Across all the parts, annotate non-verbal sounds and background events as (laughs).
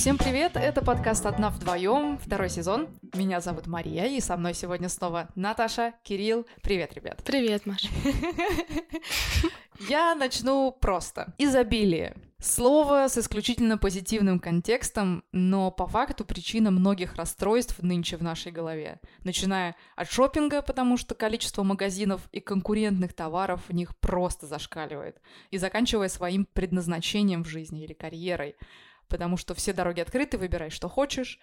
Всем привет! Это подкаст «Одна вдвоем», второй сезон. Меня зовут Мария, и со мной сегодня снова Наташа, Кирилл. Привет, ребят! Привет, Маша! Я начну просто. Изобилие. Слово с исключительно позитивным контекстом, но по факту причина многих расстройств нынче в нашей голове. Начиная от шопинга, потому что количество магазинов и конкурентных товаров в них просто зашкаливает, и заканчивая своим предназначением в жизни или карьерой потому что все дороги открыты, выбирай, что хочешь.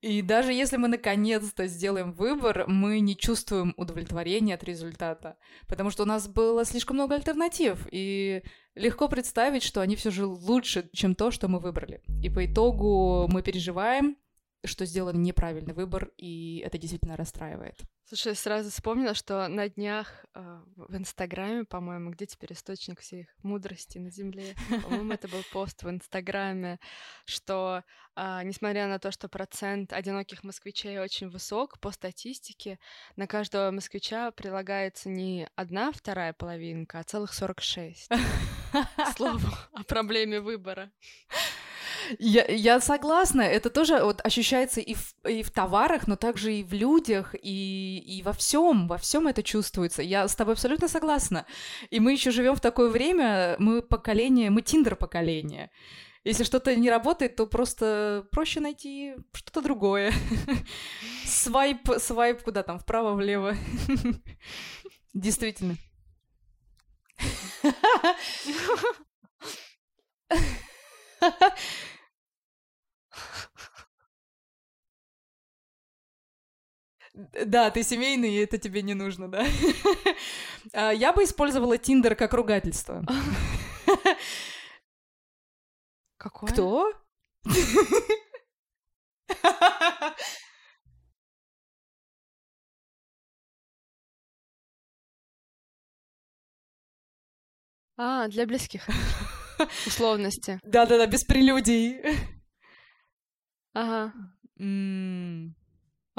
И даже если мы наконец-то сделаем выбор, мы не чувствуем удовлетворения от результата, потому что у нас было слишком много альтернатив, и легко представить, что они все же лучше, чем то, что мы выбрали. И по итогу мы переживаем, что сделали неправильный выбор, и это действительно расстраивает. Слушай, сразу вспомнила, что на днях э, в Инстаграме, по-моему, где теперь источник всей их мудрости на Земле, по-моему, это был пост в Инстаграме, что, э, несмотря на то, что процент одиноких москвичей очень высок, по статистике на каждого москвича прилагается не одна вторая половинка, а целых 46. (laughs) Слово о проблеме выбора. Я, я согласна, это тоже вот ощущается и в, и в товарах, но также и в людях, и, и во всем, во всем это чувствуется. Я с тобой абсолютно согласна. И мы еще живем в такое время, мы поколение, мы тиндер поколение. Если что-то не работает, то просто проще найти что-то другое. (laughs) Свайп, свайп куда там, вправо-влево. (laughs) Действительно. (laughs) Да, ты семейный, и это тебе не нужно, да? (laughs) А, я бы использовала Тиндер как ругательство. Какое? Кто? (laughs) А, для близких. (laughs) Условности. Да-да-да, без прелюдий. Ага.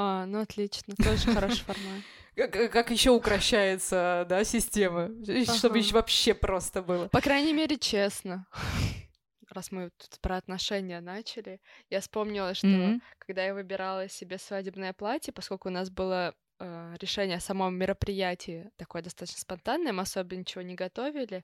А, ну отлично, тоже хороший формат. (laughs) Как, как еще укращается, да, система, чтобы еще вообще просто было. По крайней мере, честно. (laughs) Раз мы тут про отношения начали, я вспомнила, что mm-hmm. когда я выбирала себе свадебное платье, поскольку у нас было э, решение о самом мероприятии такое достаточно спонтанное, мы особо ничего не готовили,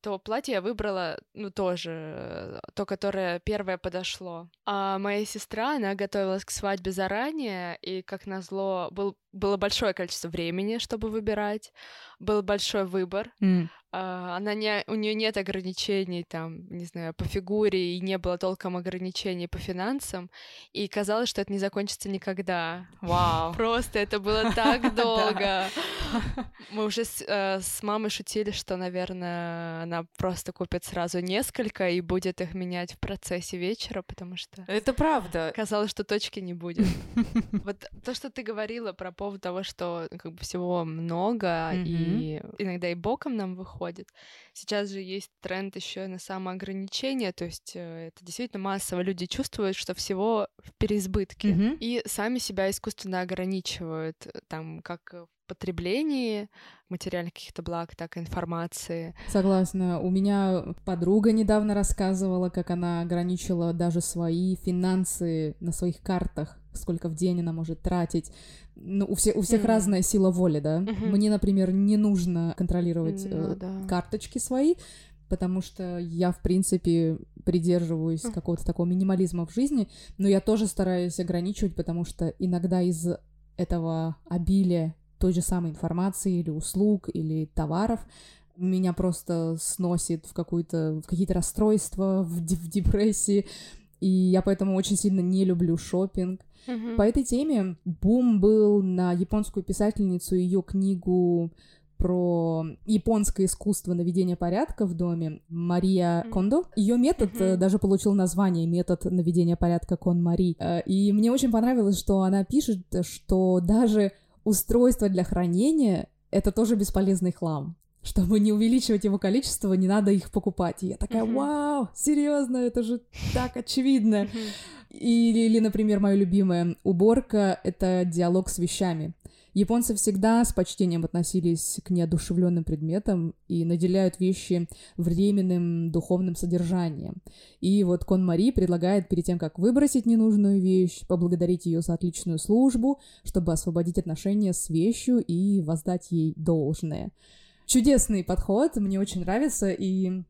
то платье я выбрала, ну, тоже, то, которое первое подошло. А моя сестра, она готовилась к свадьбе заранее, и, как назло, был, было большое количество времени, чтобы выбирать, был большой выбор. Mm. Она не, у нее нет ограничений там, не знаю, по фигуре, и не было толком ограничений по финансам, и казалось, что это не закончится никогда. Вау! (laughs) Просто это было (laughs) так долго. (laughs) Мы уже с, э, с мамой шутили, что, наверное, она просто купит сразу несколько и будет их менять в процессе вечера, потому что... Это правда. Казалось, что точки не будет. Вот то, что ты говорила про повод того, что как бы всего много, и иногда и боком нам выходит. Сейчас же есть тренд еще на самоограничение, то есть э, это действительно массово люди чувствуют, что всего в переизбытке, mm-hmm. и сами себя искусственно ограничивают, э, там, как в потреблении материальных каких-то благ, так и информации. Согласна. У меня подруга недавно рассказывала, как она ограничила даже свои финансы на своих картах, сколько в день она может тратить ну, у, все, у всех mm. разная сила воли, да. Mm-hmm. Мне, например, не нужно контролировать mm, э, да. карточки свои, потому что я, в принципе, придерживаюсь mm. какого-то такого минимализма в жизни, но я тоже стараюсь ограничивать, потому что иногда из этого обилия той же самой информации или услуг или товаров меня просто сносит в какую-то в какие-то расстройства, в, в депрессии, и я поэтому очень сильно не люблю шопинг. Mm-hmm. По этой теме бум был на японскую писательницу ее книгу про японское искусство наведения порядка в доме Мария mm-hmm. Кондо. Ее метод mm-hmm. даже получил название метод наведения порядка Кон Мари. Э, и мне очень понравилось, что она пишет, что даже устройство для хранения это тоже бесполезный хлам. Чтобы не увеличивать его количество, не надо их покупать. И я такая, вау, серьезно, это же так очевидно. Или, или, например, моя любимая уборка — это диалог с вещами. Японцы всегда с почтением относились к неодушевленным предметам и наделяют вещи временным духовным содержанием. И вот Кон Мари предлагает перед тем, как выбросить ненужную вещь, поблагодарить ее за отличную службу, чтобы освободить отношения с вещью и воздать ей должное. Чудесный подход, мне очень нравится, и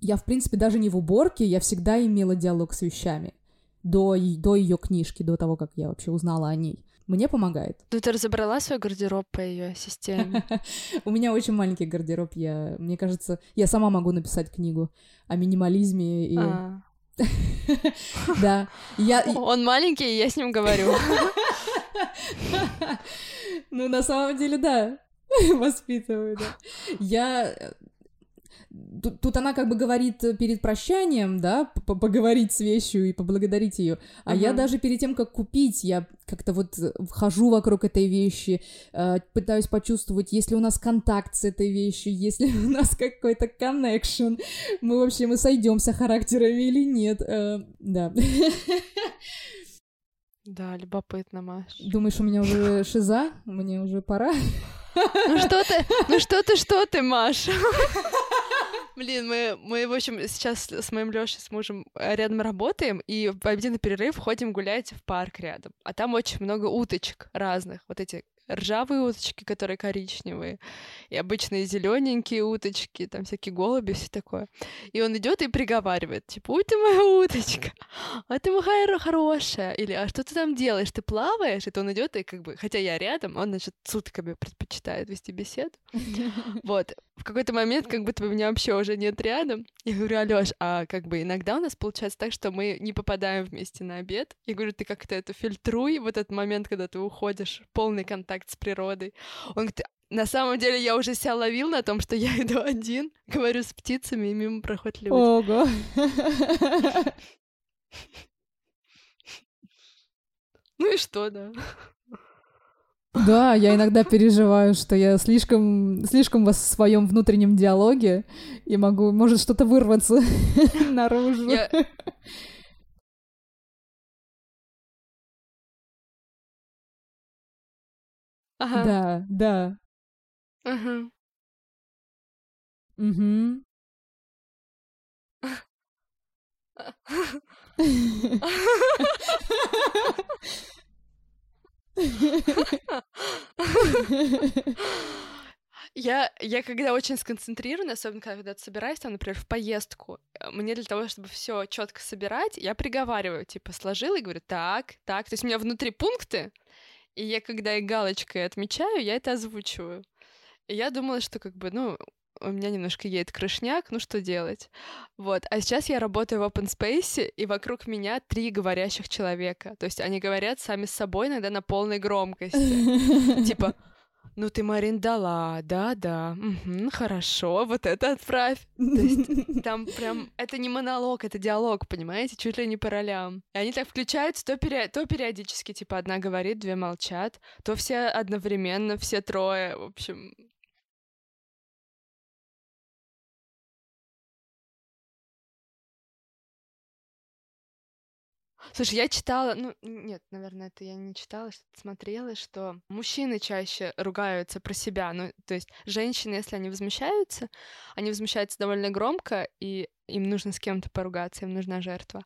я, в принципе, даже не в уборке, я всегда имела диалог с вещами до, до ее книжки, до того, как я вообще узнала о ней мне помогает. Ну, ты разобрала свой гардероб по ее системе? (laughs) У меня очень маленький гардероб. Я, мне кажется, я сама могу написать книгу о минимализме и... А. (laughs) Да. Я... Он маленький, и я с ним говорю. (laughs) Ну, на самом деле, да. (laughs) Воспитываю, да. Я Тут, тут она как бы говорит перед прощанием, да, поговорить с вещью и поблагодарить ее. А uh-huh. я даже перед тем, как купить, я как-то вот вхожу вокруг этой вещи, э, пытаюсь почувствовать, есть ли у нас контакт с этой вещью, есть ли (laughs) у нас какой-то connection, мы вообще мы сойдемся характерами или нет. Э, да. (laughs) Да, любопытно, Маш. Думаешь, у меня уже шиза? Мне уже пора? Ну что ты, ну что ты, что ты, Маш? Блин, мы, мы, в общем, сейчас с моим Лёшей, с мужем рядом работаем, и в обеденный перерыв ходим гулять в парк рядом. А там очень много уточек разных. Вот эти ржавые уточки, которые коричневые, и обычные зелененькие уточки, там всякие голуби, все такое. И он идет и приговаривает, типа, ой, ты моя уточка, а ты моя хорошая, или а что ты там делаешь, ты плаваешь? Это он идет и как бы, хотя я рядом, он, значит, сутками предпочитает вести беседу. (laughs) Вот. В какой-то момент как будто бы меня вообще уже нет рядом. Я говорю, Алёш, а как бы иногда у нас получается так, что мы не попадаем вместе на обед. Я говорю, ты как-то это фильтруй, вот этот момент, когда ты уходишь, полный контакт контакт с природой. Он говорит, на самом деле я уже себя ловил на том, что я (laughs) иду один, говорю с птицами, и мимо проходят люди. Ого. Ну и что, да? Да, я (laughs) иногда переживаю, что я слишком, слишком в своем внутреннем диалоге и могу, может что-то вырваться (laughs) наружу. Я... Ага. Да, да. Ага. Угу. Я, я когда очень сконцентрирована, особенно когда собираюсь, там, например, в поездку, э, мне для того, чтобы все четко собирать, я приговариваю, типа, сложила и говорю, так, так. То есть у меня внутри пункты, и я, когда и галочкой отмечаю, я это озвучиваю. И я думала, что как бы, ну, у меня немножко едет крышняк, ну что делать? Вот. А сейчас я работаю в open space, и вокруг меня три говорящих человека. То есть они говорят сами с собой иногда на полной громкости. Типа, (laughs) ну ты, Марин, дала, да-да, угу, хорошо, вот это отправь. (laughs) То есть там прям, это не монолог, это диалог, понимаете, чуть ли не по ролям. И они так включаются, то, пери... то периодически, типа, одна говорит, две молчат, то все одновременно, все трое, в общем, Слушай, я читала, ну, нет, наверное, это я не читала, что-то смотрела, что мужчины чаще ругаются про себя. Ну, то есть женщины, если они возмущаются, они возмущаются довольно громко, и им нужно с кем-то поругаться, им нужна жертва.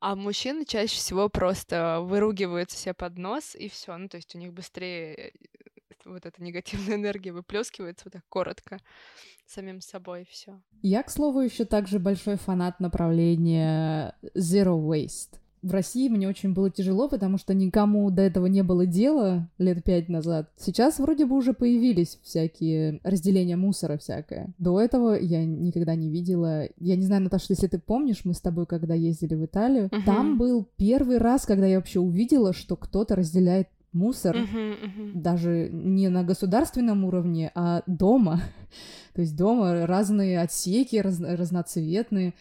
А мужчины чаще всего просто выругиваются себе под нос, и все. Ну, то есть у них быстрее э, вот эта негативная (laughs) энергия выплескивается вот так коротко самим собой все. Я, к слову, еще также большой фанат направления Zero Waste в России мне очень было тяжело, потому что никому до этого не было дела лет пять назад. Сейчас вроде бы уже появились всякие разделения мусора всякое. До этого я никогда не видела. Я не знаю, Наташа, если ты помнишь, мы с тобой когда ездили в Италию, uh-huh. там был первый раз, когда я вообще увидела, что кто-то разделяет мусор uh-huh, uh-huh. даже не на государственном уровне, а дома. (laughs) То есть дома разные отсеки раз- разноцветные.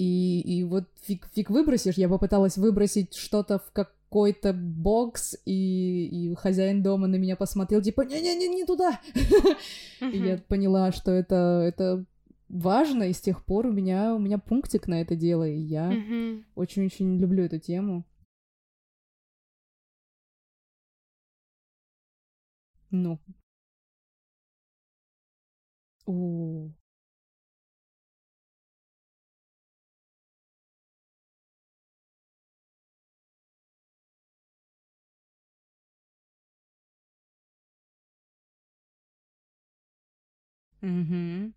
И, и вот фиг, фиг выбросишь. Я попыталась выбросить что-то в какой-то бокс, и, и хозяин дома на меня посмотрел, типа, не-не-не, не туда. И я поняла, что это, это важно, и с тех пор у меня, у меня пунктик на это дело, и я очень-очень люблю эту тему. Ну. Мгм.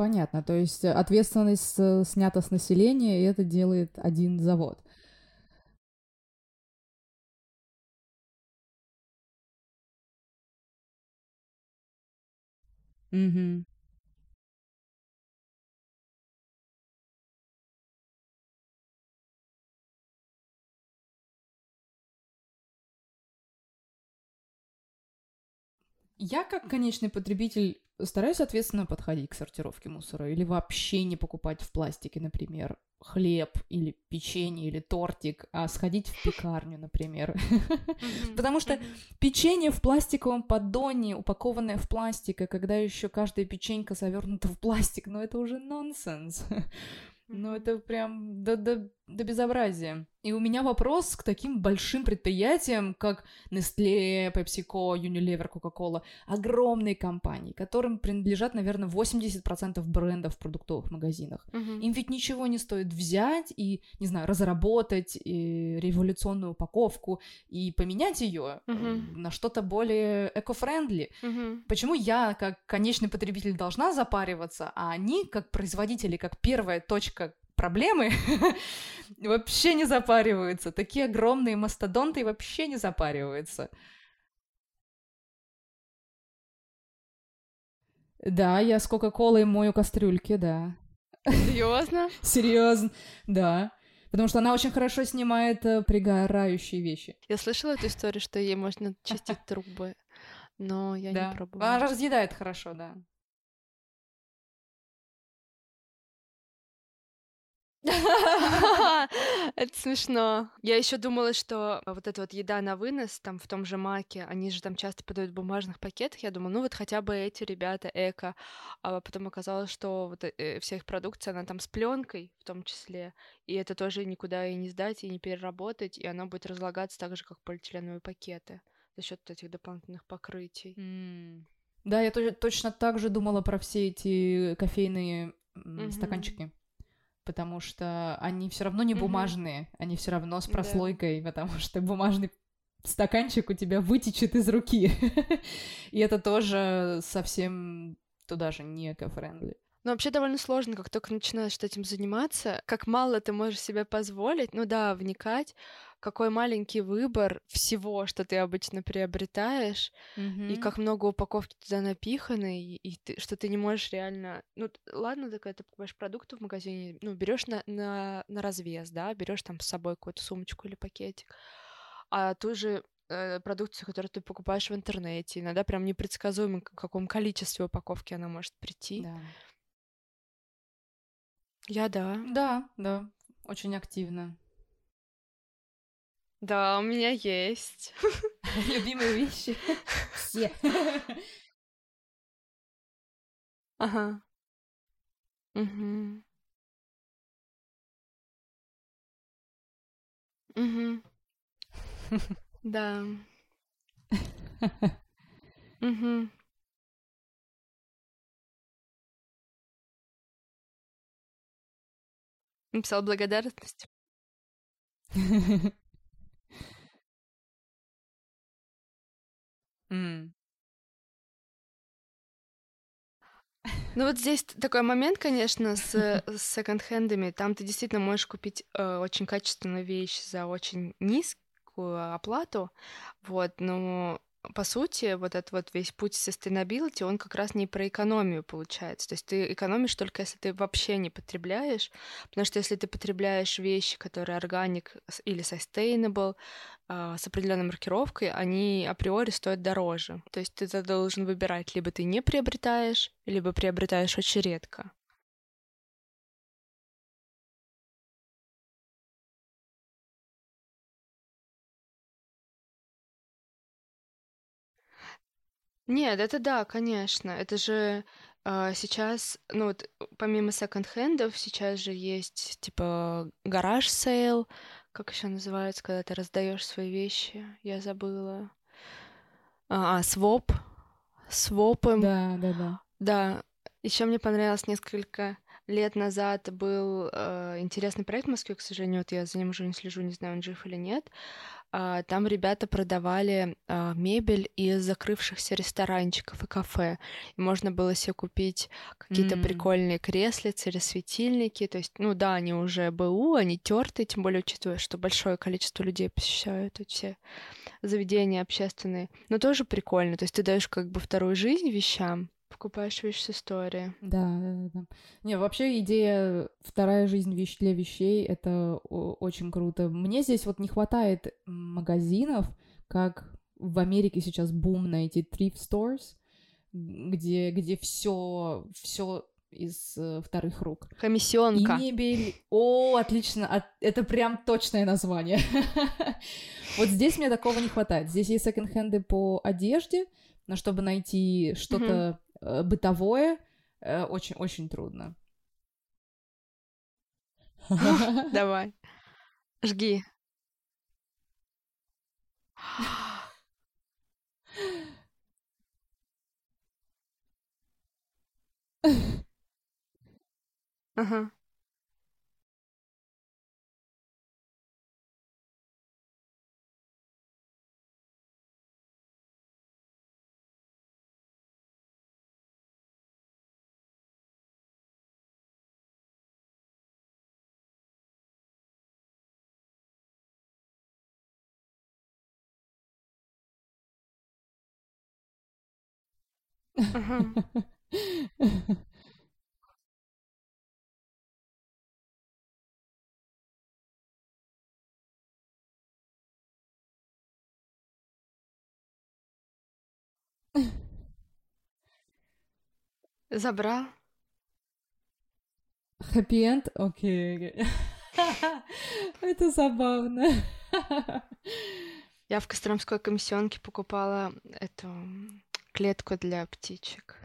Понятно, то есть э, ответственность э, снята с населения, и это делает один завод. Мгм. Я как конечный потребитель стараюсь ответственно подходить к сортировке мусора или вообще не покупать в пластике, например, хлеб или печенье или тортик, а сходить в пекарню, например. Потому что печенье в пластиковом поддоне, упакованное в пластик, а когда еще каждая печенька завернута в пластик, ну это уже нонсенс. Ну это прям до, до, до безобразия. И у меня вопрос к таким большим предприятиям, как Nestle, PepsiCo, Unilever, Coca-Cola. Огромные компании, которым принадлежат, наверное, 80% брендов в продуктовых магазинах. Мгм. Им ведь ничего не стоит взять и, не знаю, разработать и революционную упаковку и поменять ее Мгм. на что-то более эко-френдли. Мгм. Почему я, как конечный потребитель, должна запариваться, а они, как производители, как первая точка проблемы, (laughs) вообще не запариваются. Такие огромные мастодонты вообще не запариваются. Да, я с Кока-Колой мою кастрюльки, да. Серьезно? (laughs) Серьезно, да. Потому что она очень хорошо снимает э, пригорающие вещи. Я слышала эту историю, что ей можно чистить трубы, но я да. не пробовала. Она разъедает хорошо, да. (laughs) Это смешно. Я еще думала, что вот эта вот еда на вынос, там в том же Маке, они же там часто подают в бумажных пакетах. Я думала, ну вот хотя бы эти ребята эко. А потом оказалось, что вот э, вся их продукция, она там с пленкой в том числе. И это тоже никуда и не сдать, и не переработать, и оно будет разлагаться так же, как полиэтиленовые пакеты за счет этих дополнительных покрытий. Да, я тоже точно так же думала про все эти кофейные стаканчики. Потому что они все равно не бумажные, они все равно с прослойкой, потому что бумажный стаканчик у тебя вытечет из руки. (laughs) И это тоже совсем туда же не эко-френдли. Но вообще довольно сложно, как только начинаешь этим заниматься, как мало ты можешь себе позволить, ну да, вникать, какой маленький выбор всего, что ты обычно приобретаешь, и как много упаковки туда напиханы, и, и ты, что ты не можешь реально... Ну, ладно, так ты покупаешь продукты в магазине, ну, берешь на, на, на развес, да, берешь там с собой какую-то сумочку или пакетик, а ту же э, продукцию, которую ты покупаешь в интернете, иногда прям непредсказуемо, в каком количестве упаковки она может прийти. Да. Я да. Да, да, очень активно. Да, у меня есть. (laughs) Любимые вещи. Все. Ага. Мгм. Мгм. (laughs) Да. (laughs) Мгм. Написал благодарность. Ну вот здесь такой момент, конечно, с, (laughs) э, с секонд-хендами. Там ты действительно можешь купить э, очень качественную вещь за очень низкую оплату, вот, но по сути, вот этот вот весь путь sustainability, он как раз не про экономию получается. То есть ты экономишь только если ты вообще не потребляешь, потому что если ты потребляешь вещи, которые органик или sustainable, а, с определенной маркировкой, они априори стоят дороже. То есть ты должен выбирать, либо ты не приобретаешь, либо приобретаешь очень редко. Нет, это да, конечно. Это же а, сейчас, ну вот помимо секонд-хендов, сейчас же есть типа garage sale, как еще называется, когда ты раздаешь свои вещи, я забыла. А, а своп, свопы. Да, да, да. Да, еще мне понравилось несколько лет назад был э, интересный проект в Москве, к сожалению, вот я за ним уже не слежу, не знаю, он жив или нет. А, там ребята продавали а, мебель из закрывшихся ресторанчиков и кафе. И можно было себе купить какие-то mm. прикольные креслицы или светильники. То есть, ну да, они уже БУ, они тертые, тем более учитывая, что большое количество людей посещают эти все заведения общественные. Но тоже прикольно. То есть ты даешь как бы вторую жизнь вещам. Покупаешь вещь с историей. Да, да, да. Не, вообще идея вторая жизнь вещь для вещей это очень круто. Мне здесь вот не хватает магазинов, как в Америке сейчас бум на эти thrift stores, где, где все, все из э, вторых рук. Комиссионка. И мебель. О, отлично. Это прям точное название. (laughs) Вот здесь мне такого не хватает. Здесь есть секонд-хенды по одежде, но чтобы найти что-то бытовое очень-очень э, трудно. (laughs) Давай. Жги. (laughs) Ага. Забрал? Хэппи-энд? Окей. (laughs) Это забавно. Я в Костромской комиссионке покупала эту клетку для птичек.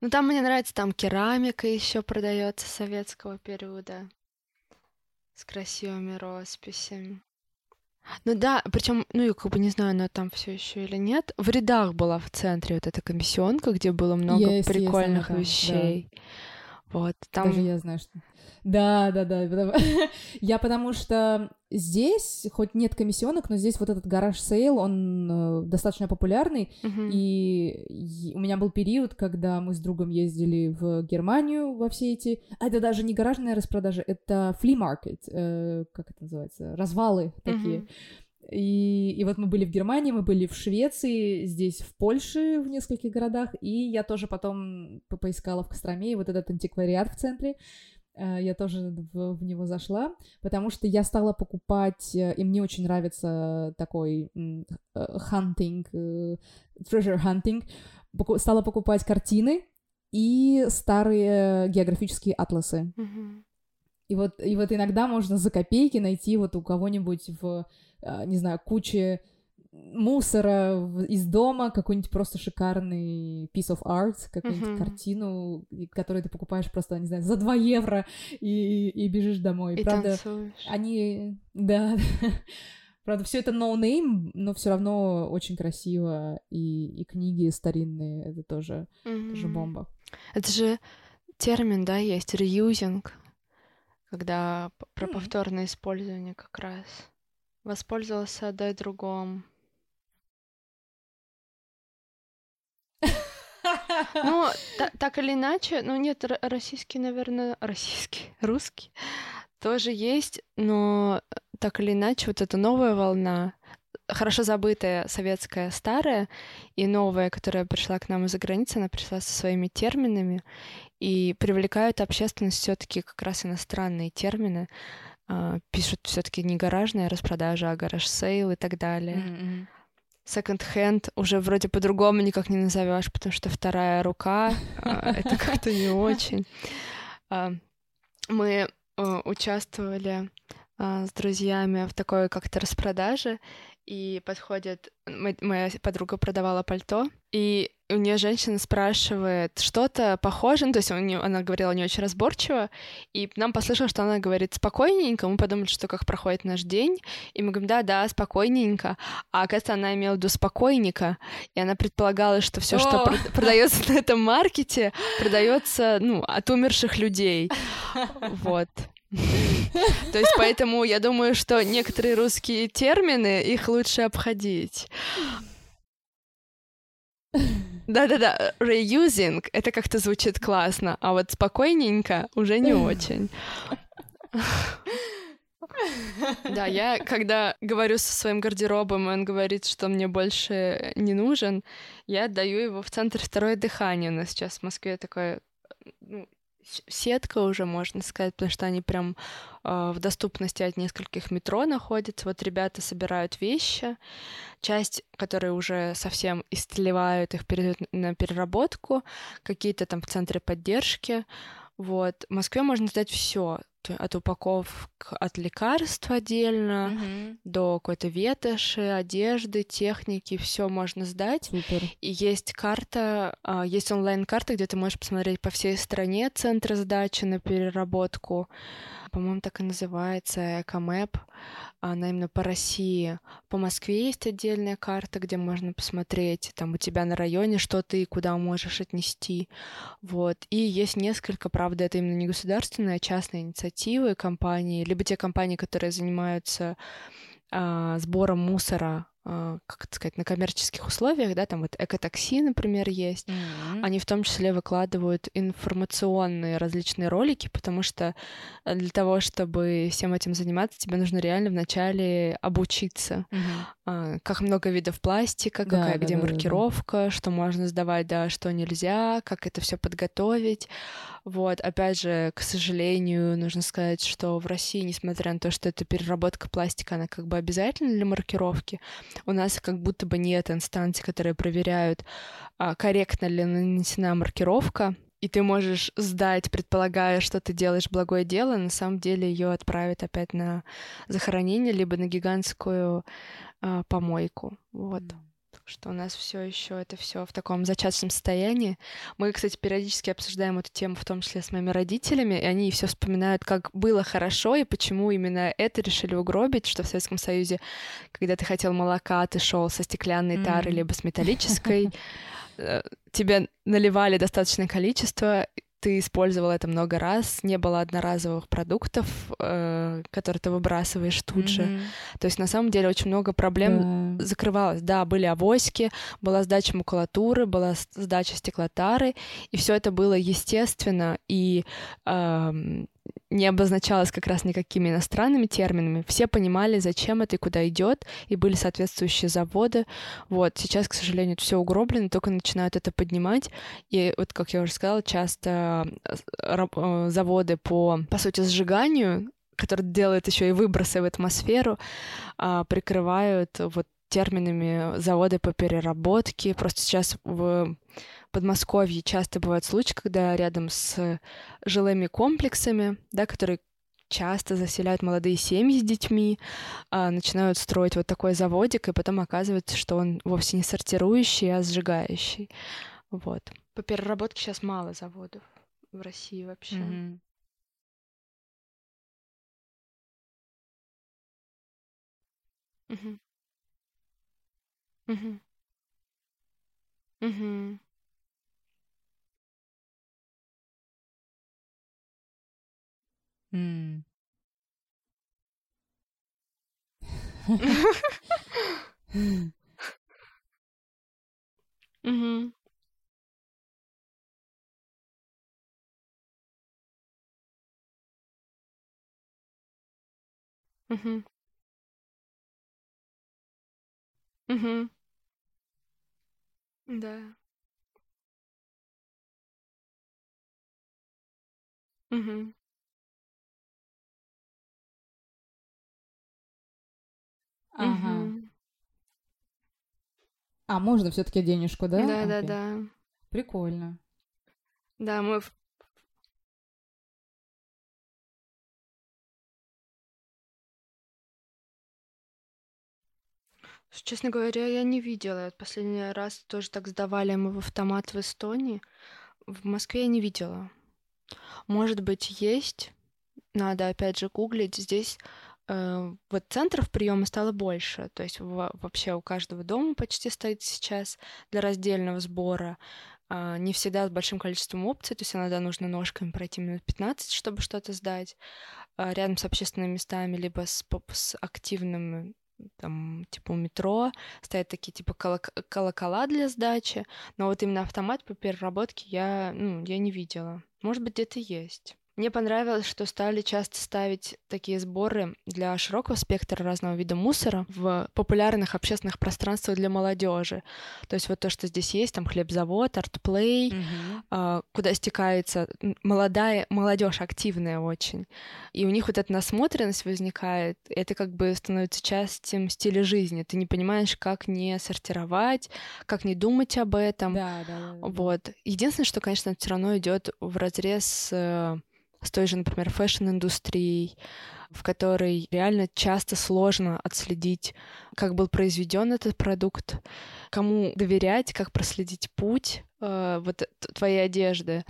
Ну, там мне нравится, там керамика еще продается советского периода с красивыми росписями. Ну да, причем, ну я как бы не знаю, она там все еще или нет. В рядах была в центре вот эта комиссионка, где было много есть, прикольных есть вещей. Да. Вот там. Даже я знаю, что. Да, да, да. (laughs) Я потому что здесь, хоть нет комиссионок, но здесь вот этот garage sale, он э, достаточно популярный. Uh-huh. И, у меня был период, когда мы с другом ездили в Германию во все эти... А это даже не гаражная распродажа, это flea market, э, как это называется, развалы такие. Uh-huh. И, и вот мы были в Германии, мы были в Швеции, здесь в Польше, в нескольких городах, и я тоже потом поискала в Костроме, вот этот антиквариат в центре, э, я тоже в, в него зашла, потому что я стала покупать, э, и мне очень нравится такой hunting, э, treasure hunting, стала покупать картины и старые географические атласы. Mm-hmm. И вот, и вот иногда можно за копейки найти вот у кого-нибудь в а, не знаю, кучи мусора из дома, какой-нибудь просто шикарный piece of art, какую-нибудь uh-huh. картину, которую ты покупаешь просто, не знаю, за 2 евро и, и бежишь домой. И Правда, танцуешь. они, да, (laughs) Правда, все это no name, но все равно очень красиво. И, и книги старинные, это тоже, mm-hmm. тоже бомба. Это же термин, да, есть reusing, когда про повторное использование как раз. Воспользовался отдай другому. Ну, так или иначе, ну нет, российский, наверное, (laughs) российский, русский тоже есть, но так или иначе вот эта новая волна хорошо забытая советская старая и новая, которая пришла к нам из-за границы, она пришла со своими терминами и привлекают общественность все-таки как раз иностранные термины. Uh, пишут все-таки не гаражная распродажа, а garage sale и так далее. Mm-hmm. Уже вроде по-другому никак не назовешь, потому что вторая рука uh, это как-то не очень. Uh, мы участвовали с друзьями в такой как-то распродаже, и подходит... Моя подруга продавала пальто, и у нее женщина спрашивает что-то похоже, ну, то есть у нее, она говорила не очень разборчиво, и нам послышалось, что она говорит спокойненько, мы подумали, что как проходит наш день, и мы говорим, да-да, спокойненько, а оказывается, она имела в виду спокойника, и она предполагала, что все, что продается на этом маркете, продается, ну, от умерших людей, (laughs) вот. То есть поэтому я думаю, что некоторые русские термины, их лучше обходить. Да-да-да, reusing — это как-то звучит классно, а вот спокойненько уже не очень. Да, я когда говорю со своим гардеробом, и он говорит, что мне больше не нужен, я отдаю его в центр второе дыхание. У нас сейчас в Москве такое ну, сетка уже, можно сказать, потому что они прям э, в доступности от нескольких метро находятся. Вот ребята собирают вещи, часть, которые уже совсем истлевают, их передают на переработку, какие-то там в центре поддержки. Вот. В Москве можно сдать все от упаковок от лекарств отдельно mm-hmm. до какой-то ветоши, одежды, техники, все можно сдать. Супер. И есть карта, а, есть онлайн-карта, где ты можешь посмотреть по всей стране центры сдачи на переработку по-моему, так и называется, Экомэп. Она именно по России. По Москве есть отдельная карта, где можно посмотреть, там у тебя на районе что ты куда можешь отнести. Вот. И есть несколько, правда, это именно не государственные, а частные инициативы, компании, либо те компании, которые занимаются а, сбором мусора как это сказать, на коммерческих условиях, да, там вот экотакси, например, есть, mm-hmm. они в том числе выкладывают информационные различные ролики, потому что э, для того, чтобы всем этим заниматься, тебе нужно реально вначале обучиться, mm-hmm. как много видов пластика, да, какая да, где да, маркировка, да. что можно сдавать, да, что нельзя, как это все подготовить. Вот, опять же, к сожалению, нужно сказать, что в России, несмотря на то, что это переработка пластика, она как бы обязательна для маркировки, у нас как будто бы нет инстанций, которые проверяют, а, корректно ли нанесена маркировка, и ты можешь сдать, предполагая, что ты делаешь благое дело, на самом деле ее отправят опять на захоронение, либо на гигантскую э, помойку. Вот. Mm что у нас все еще это все в таком зачаточном состоянии. Мы, кстати, периодически обсуждаем эту тему, в том числе с моими родителями, и они все вспоминают, как было хорошо и почему именно это решили угробить, что в Советском Союзе, когда ты хотел молока, ты шел со стеклянной тары mm. либо с металлической, (laughs) э, тебе наливали достаточное количество, ты использовал это много раз, не было одноразовых продуктов, э, которые ты выбрасываешь тут mm-hmm. же. То есть на самом деле очень много проблем yeah. закрывалось. Да, были авоськи, была сдача макулатуры, была сдача стеклотары, и все это было естественно и э, не обозначалось как раз никакими иностранными терминами. Все понимали, зачем это и куда идет, и были соответствующие заводы. Вот сейчас, к сожалению, это все угроблено, только начинают это поднимать. И вот, как я уже сказала, часто э, э, заводы по, по сути, сжиганию которые делают еще и выбросы в атмосферу, а, прикрывают вот терминами заводы по переработке. Просто сейчас в Подмосковье часто бывают случаи, когда рядом с жилыми комплексами, да, которые часто заселяют молодые семьи с детьми, а, начинают строить вот такой заводик, и потом оказывается, что он вовсе не сортирующий, а сжигающий. Вот. По переработке сейчас мало заводов в России вообще. Mm-hmm. Угу. Угу. Угу. М. Мгм. Мгм. Угу. Да. Угу. Ага. А, можно все-таки денежку, да? Да, да, да. Прикольно. Да, мы Честно говоря, я не видела. Последний раз тоже так сдавали мы в автомат в Эстонии. В Москве я не видела. Может быть, есть. Надо опять же гуглить. Здесь э, вот центров приема стало больше. То есть в, вообще у каждого дома почти стоит сейчас для раздельного сбора. Э, не всегда с большим количеством опций. То есть иногда нужно ножками пройти минут 15, чтобы что-то сдать. Э, рядом с общественными местами, либо с, с активным там, типа, у метро стоят такие, типа, колок- колокола для сдачи, но вот именно автомат по переработке я, ну, я не видела. Может быть, где-то есть. Мне понравилось, что стали часто ставить такие сборы для широкого спектра разного вида мусора в популярных общественных пространствах для молодежи. То есть вот то, что здесь есть, там хлебзавод, артплей, mm-hmm. куда стекается молодая молодежь активная очень, и у них вот эта насмотренность возникает, это как бы становится частью стиля жизни. Ты не понимаешь, как не сортировать, как не думать об этом. Да, да, да, да. Вот. Единственное, что, конечно, все равно идет в разрез с с той же, например, fashion-индустрией, в которой реально часто сложно отследить, как был произведен этот продукт, кому доверять, как проследить путь э, вот твоей одежды.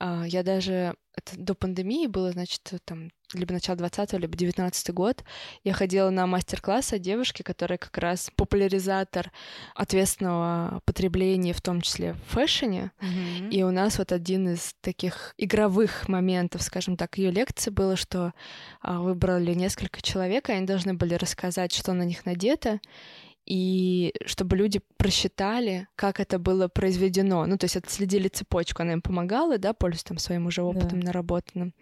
Э, я даже это до пандемии было, значит, там либо начало 20 либо 19 год, я ходила на мастер-класс от девушки, которая как раз популяризатор ответственного потребления, в том числе в фэшне. Mm-hmm. И у нас вот один из таких игровых моментов, скажем так, ее лекции было, что а, выбрали несколько человек, и они должны были рассказать, что на них надето, и чтобы люди просчитали, как это было произведено. Ну, то есть отследили цепочку, она им помогала, да, пользуясь там своим уже опытом да. наработанным.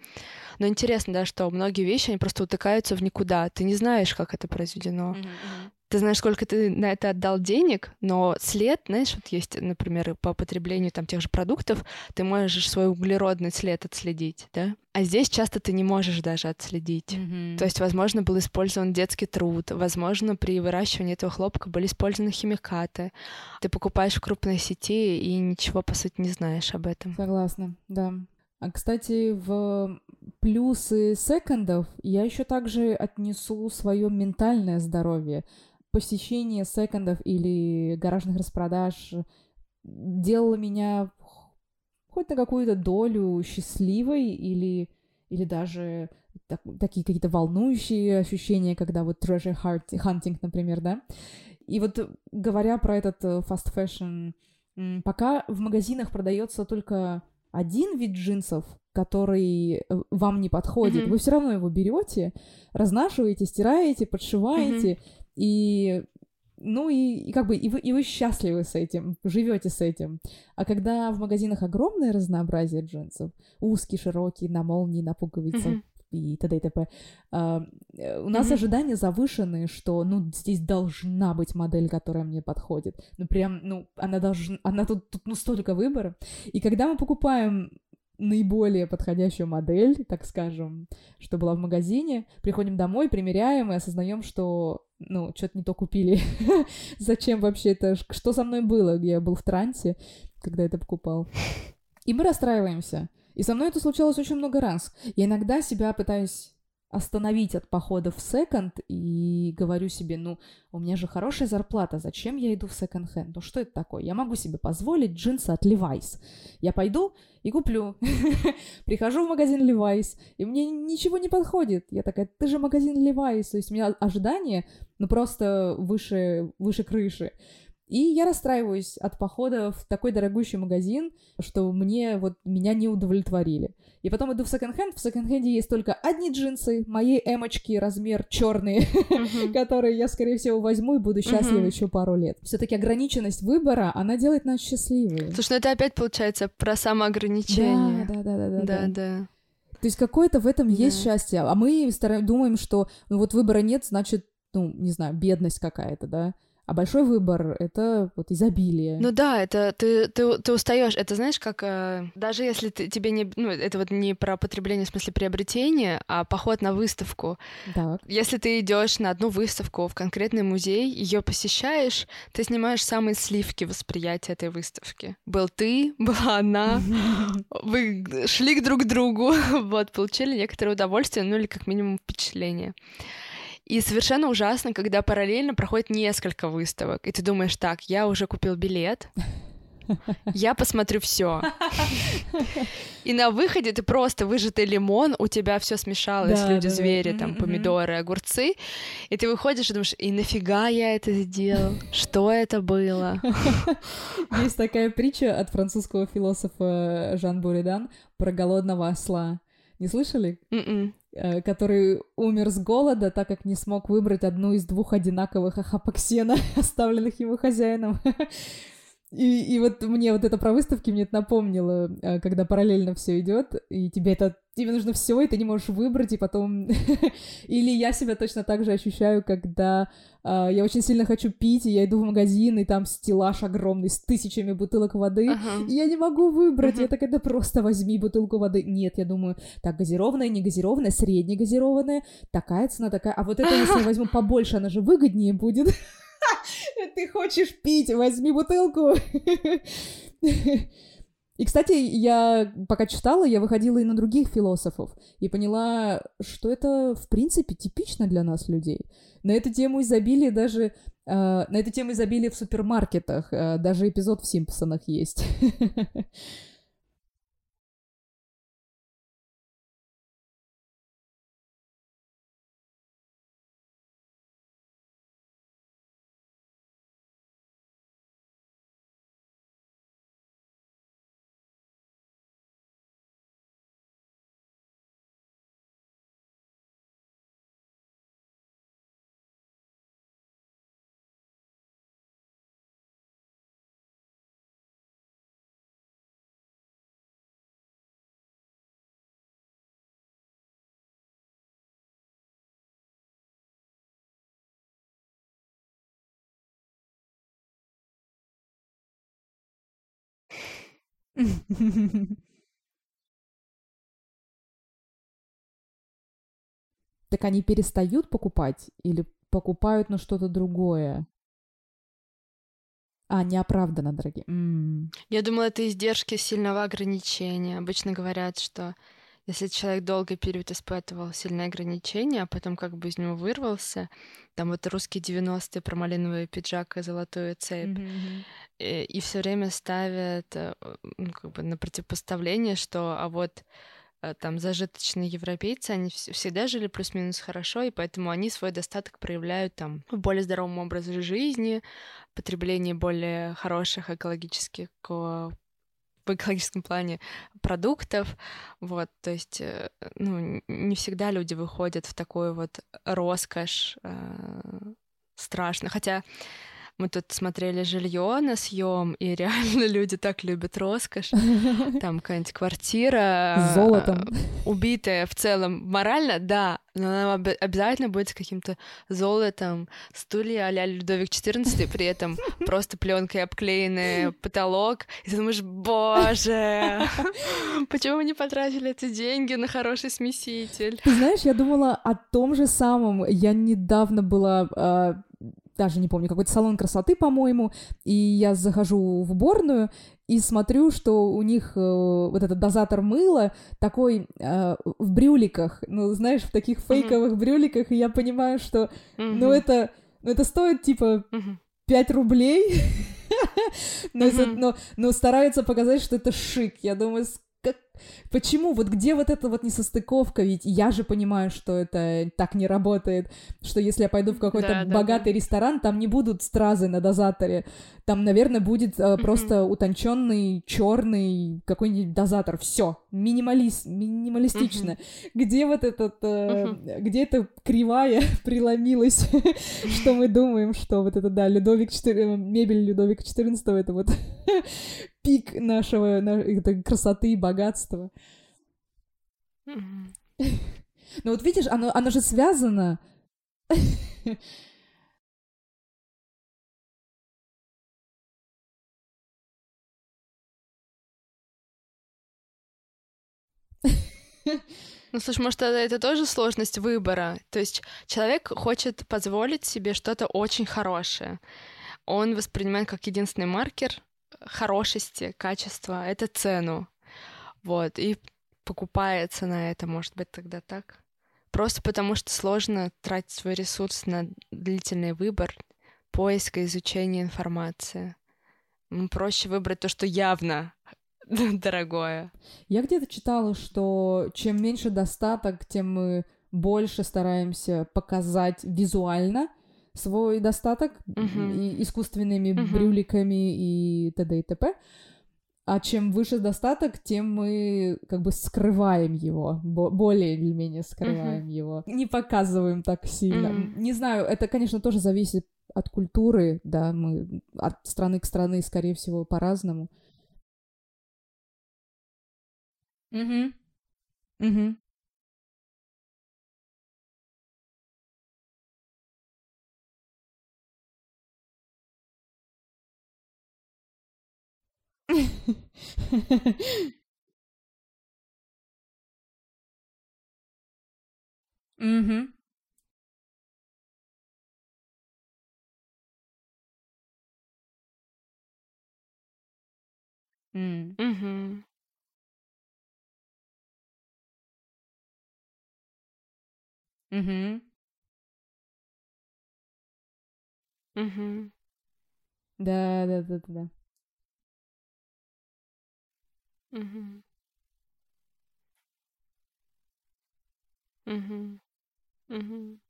Но интересно, да, что многие вещи, они просто утыкаются в никуда. Ты не знаешь, как это произведено. Mm-hmm ты знаешь, сколько ты на это отдал денег, но след, знаешь, вот есть, например, по потреблению там тех же продуктов, ты можешь свой углеродный след отследить, да? А здесь часто ты не можешь даже отследить. Mm-hmm. То есть, возможно, был использован детский труд, возможно, при выращивании этого хлопка были использованы химикаты. Ты покупаешь в крупной сети и ничего, по сути, не знаешь об этом. Согласна, да. А, кстати, в плюсы секондов я еще также отнесу свое ментальное здоровье посещение секондов или гаражных распродаж делало меня хоть на какую-то долю счастливой или, или даже так, такие какие-то волнующие ощущения, когда вот treasure hunting, например, да. И вот говоря про этот э, fast fashion, пока в магазинах продается только один вид джинсов, который э, вам не подходит, mm-hmm. вы все равно его берете, разнашиваете, стираете, подшиваете, mm-hmm. И ну и, и как бы и вы, и вы счастливы с этим, живете с этим. А когда в магазинах огромное разнообразие джинсов, узкие, широкие, на молнии, на пуговицах, mm-hmm. и т.д. и т.п. Э, у нас mm-hmm. ожидания завышенные, что, ну, здесь должна быть модель, которая мне подходит. Ну, прям, ну, она должна, она тут, тут ну, столько выбора. И когда мы покупаем наиболее подходящую модель, так скажем, что была в магазине. Приходим домой, примеряем и осознаем, что, ну, что-то не то купили. (laughs) Зачем вообще это? Что со мной было? Я был в трансе, когда это покупал. И мы расстраиваемся. И со мной это случалось очень много раз. Я иногда себя пытаюсь остановить от похода в секонд и говорю себе, ну, у меня же хорошая зарплата, зачем я иду в секонд-хенд? Ну, что это такое? Я могу себе позволить джинсы от Levi's. Я пойду и куплю. (laughs) Прихожу в магазин Levi's, и мне ничего не подходит. Я такая, ты же магазин Levi's. То есть у меня ожидания, ну, просто выше, выше крыши. И я расстраиваюсь от похода в такой дорогущий магазин, что мне вот меня не удовлетворили. И потом иду в секонд-хенд. В секонд-хенде есть только одни джинсы, мои эмочки, размер черные, uh-huh. (laughs) которые я, скорее всего, возьму и буду счастлива uh-huh. еще пару лет. Все-таки ограниченность выбора, она делает нас счастливыми. Слушай, ну это опять получается про самоограничение. Да, да, да, да, да. Да, да. То есть какое-то в этом да. есть счастье, а мы стараем, думаем, что ну вот выбора нет, значит, ну, не знаю, бедность какая-то, да. А большой выбор — это вот изобилие. Ну да, это ты, ты, ты устаешь. Это знаешь, как э, даже если ты, тебе не... Ну, это вот не про потребление в смысле приобретения, а поход на выставку. Так. Если ты идешь на одну выставку в конкретный музей, ее посещаешь, ты снимаешь самые сливки восприятия этой выставки. Был ты, (laughs) была она, (laughs) вы шли друг к другу, (laughs) вот, получили некоторое удовольствие, ну или как минимум впечатление. И совершенно ужасно, когда параллельно проходит несколько выставок, и ты думаешь, так, я уже купил билет, я посмотрю все. И на выходе ты просто выжатый лимон, у тебя все смешалось, Да, люди, да, да. звери, Мгм, там, помидоры, огурцы, и ты выходишь и думаешь, и нафига я это сделал? Что это было? Есть такая притча от французского философа Жан Буридан про голодного осла. Не слышали? М-м. Э, Который умер с голода, так как не смог выбрать одну из двух одинаковых охапок сена, (laughs) оставленных его хозяином. (laughs) И, и вот мне вот это про выставки мне это напомнило, э, когда параллельно все идет, и тебе это тебе нужно все, и ты не можешь выбрать, и потом (laughs) или я себя точно так же ощущаю, когда э, я очень сильно хочу пить, и я иду в магазин, и там стеллаж огромный с тысячами бутылок воды, Ага. и я не могу выбрать. Мгм. Я такая, да просто возьми бутылку воды. Нет, я думаю, так, газированная, не газированная, среднегазированная, такая цена, такая. А вот это, если я (laughs) возьму побольше, она же выгоднее будет. (laughs) Ты хочешь пить, возьми бутылку. И, кстати, я пока читала, я выходила и на других философов, и поняла, что это, в принципе, типично для нас, людей. На эту тему изобилия даже... э, на эту тему изобилия в супермаркетах э, даже эпизод в «Симпсонах» есть. (laughs) (laughs) Так они перестают покупать или покупают, но что-то другое? А, неоправданно, дорогие. М. Я думала, это издержки сильного ограничения. Обычно говорят, что если человек долгий период испытывал сильное ограничение, а потом как бы из него вырвался, там вот русские 90-е про малиновый пиджак и золотую цепь, э, и все время ставят э, ну, как бы на противопоставление, что а вот э, там зажиточные европейцы, они вс- всегда жили плюс-минус хорошо, и поэтому они свой достаток проявляют там в более здоровом образе жизни, потреблении более хороших экологических в экологическом плане продуктов, вот, то есть, э, ну, не всегда люди выходят в такую вот роскошь э, страшно, хотя мы тут смотрели жилье на съем, и (laughs) реально люди так любят роскошь. (laughs) Там какая-нибудь квартира золотом. э, убитая в целом морально, да, но она обязательно будет с каким-то золотом, стулья а-ля Людовик XIV, при этом просто пленкой обклеенный потолок. И ты думаешь, боже, (laughs) почему мы не потратили эти деньги на хороший смеситель? Ты знаешь, я думала о том же самом. Я недавно была, а, даже не помню, какой-то салон красоты, по-моему, и я захожу в уборную и смотрю, что у них э, вот этот дозатор мыла такой э, в брюликах, ну, знаешь, в таких фейковых брюликах, и я понимаю, что, ну, Мгм, это, ну, это стоит, типа, мгм. 5 рублей, (laughs) но, это- Мгм. но- но стараются показать, что это шик. Я думаю, почему? Вот где вот эта вот несостыковка? Ведь я же понимаю, что это так не работает, что если я пойду в какой-то Да, да, богатый ресторан, там не будут стразы на дозаторе, там, наверное, будет э, просто утонченный черный какой-нибудь дозатор. Все, минималист, минималистично. Где вот этот, э, где эта кривая (laughs) преломилась, (laughs) что мы думаем, что вот это, да, Людовик XIV, мебель Людовика XIV, это вот пик нашего на, красоты и богатства. Mm-hmm. Но ну вот видишь, оно, оно же связано. Ну, слушай, может, тогда это тоже сложность выбора. То есть человек хочет позволить себе что-то очень хорошее. Он воспринимает как единственный маркер хорошести, качества, это цену. Вот, и покупается на это, может быть, тогда так. Просто потому что сложно тратить свой ресурс на длительный выбор, поиска, изучения информации. Проще выбрать то, что явно (laughs) дорогое. Я где-то читала, что чем меньше достаток, тем мы больше стараемся показать визуально свой достаток uh-huh. и искусственными uh-huh. брюликами и т.д. и т.п. А чем выше достаток, тем мы как бы скрываем его, более или менее скрываем uh-huh. его, не показываем так сильно. Uh-huh. Не знаю, это, конечно, тоже зависит от культуры, да, мы от страны к страны, скорее всего, по-разному. Угу. Угу. Мгм. М. Мгм. Мгм. Мгм. Да, да, да, да, да. Мгм. Мгм. Мгм.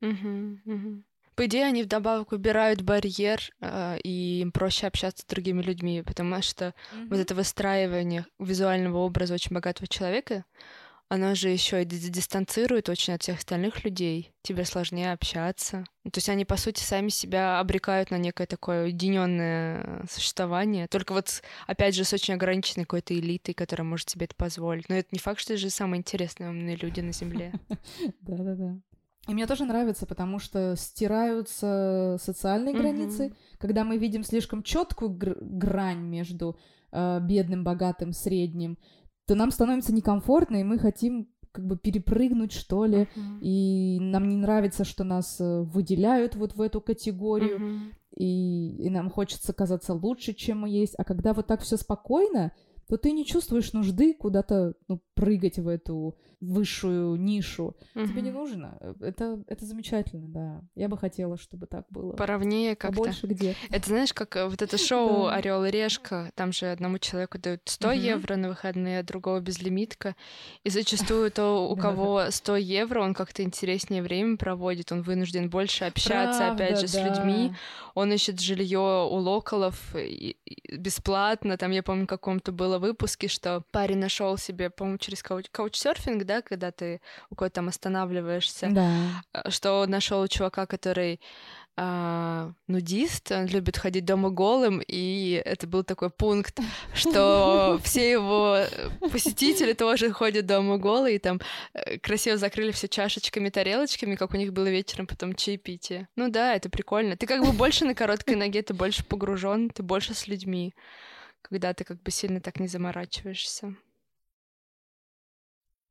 Мгм. Мгм. По идее, они вдобавок убирают барьер, э, и им проще общаться с другими людьми, потому что вот это выстраивание визуального образа очень богатого человека, оно же еще и дистанцирует очень от всех остальных людей. Тебе сложнее общаться. Ну, то есть они, по сути, сами себя обрекают на некое такое уединенное существование. Только вот, опять же, с очень ограниченной какой-то элитой, которая может себе это позволить. Но это не факт, что это же самые интересные умные люди на Земле. (laughs) Да-да-да. И мне тоже нравится, потому что стираются социальные границы, когда мы видим слишком четкую грань между э, бедным, богатым, средним, то нам становится некомфортно, и мы хотим как бы перепрыгнуть, что ли, uh-huh. и нам не нравится, что нас э, выделяют вот в эту категорию, uh-huh. и, и нам хочется казаться лучше, чем мы есть. А когда вот так все спокойно, то ты не чувствуешь нужды куда-то ну, прыгать в эту высшую нишу. Угу. Тебе не нужно. Это, это замечательно, да. Я бы хотела, чтобы так было. Поровнее как-то. Больше где. Это знаешь, как э, вот это шоу Орел и Решка, там же одному человеку дают 100 угу. евро на выходные, а другого безлимитка. И зачастую то, (laughs) у кого 100 евро, он как-то интереснее время проводит, он вынужден больше общаться, опять же, с людьми. Он ищет жилье у локалов бесплатно. Там, я помню, каком-то было выпуске, что парень нашел себе, по-моему, через кауч- каучсерфинг, да, когда ты у кого-то там останавливаешься, да. Э, что нашел чувака, который а, нудист, он любит ходить дома голым, и это был такой пункт, что (laughs) все его посетители тоже ходят дома голые, и там э, красиво закрыли все чашечками, тарелочками, как у них было вечером потом чаепитие. Ну да, это прикольно. Ты как бы больше на короткой ноге, ты больше погружен, ты больше с людьми когда ты как бы сильно так не заморачиваешься.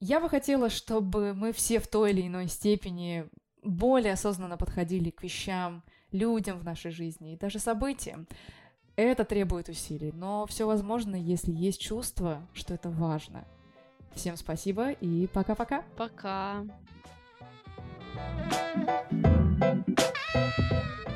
Я бы хотела, чтобы мы все в той или иной степени более осознанно подходили к вещам, людям в нашей жизни и даже событиям. Это требует усилий, но все возможно, если есть чувство, что это важно. Всем спасибо и пока-пока. Пока. -пока. пока.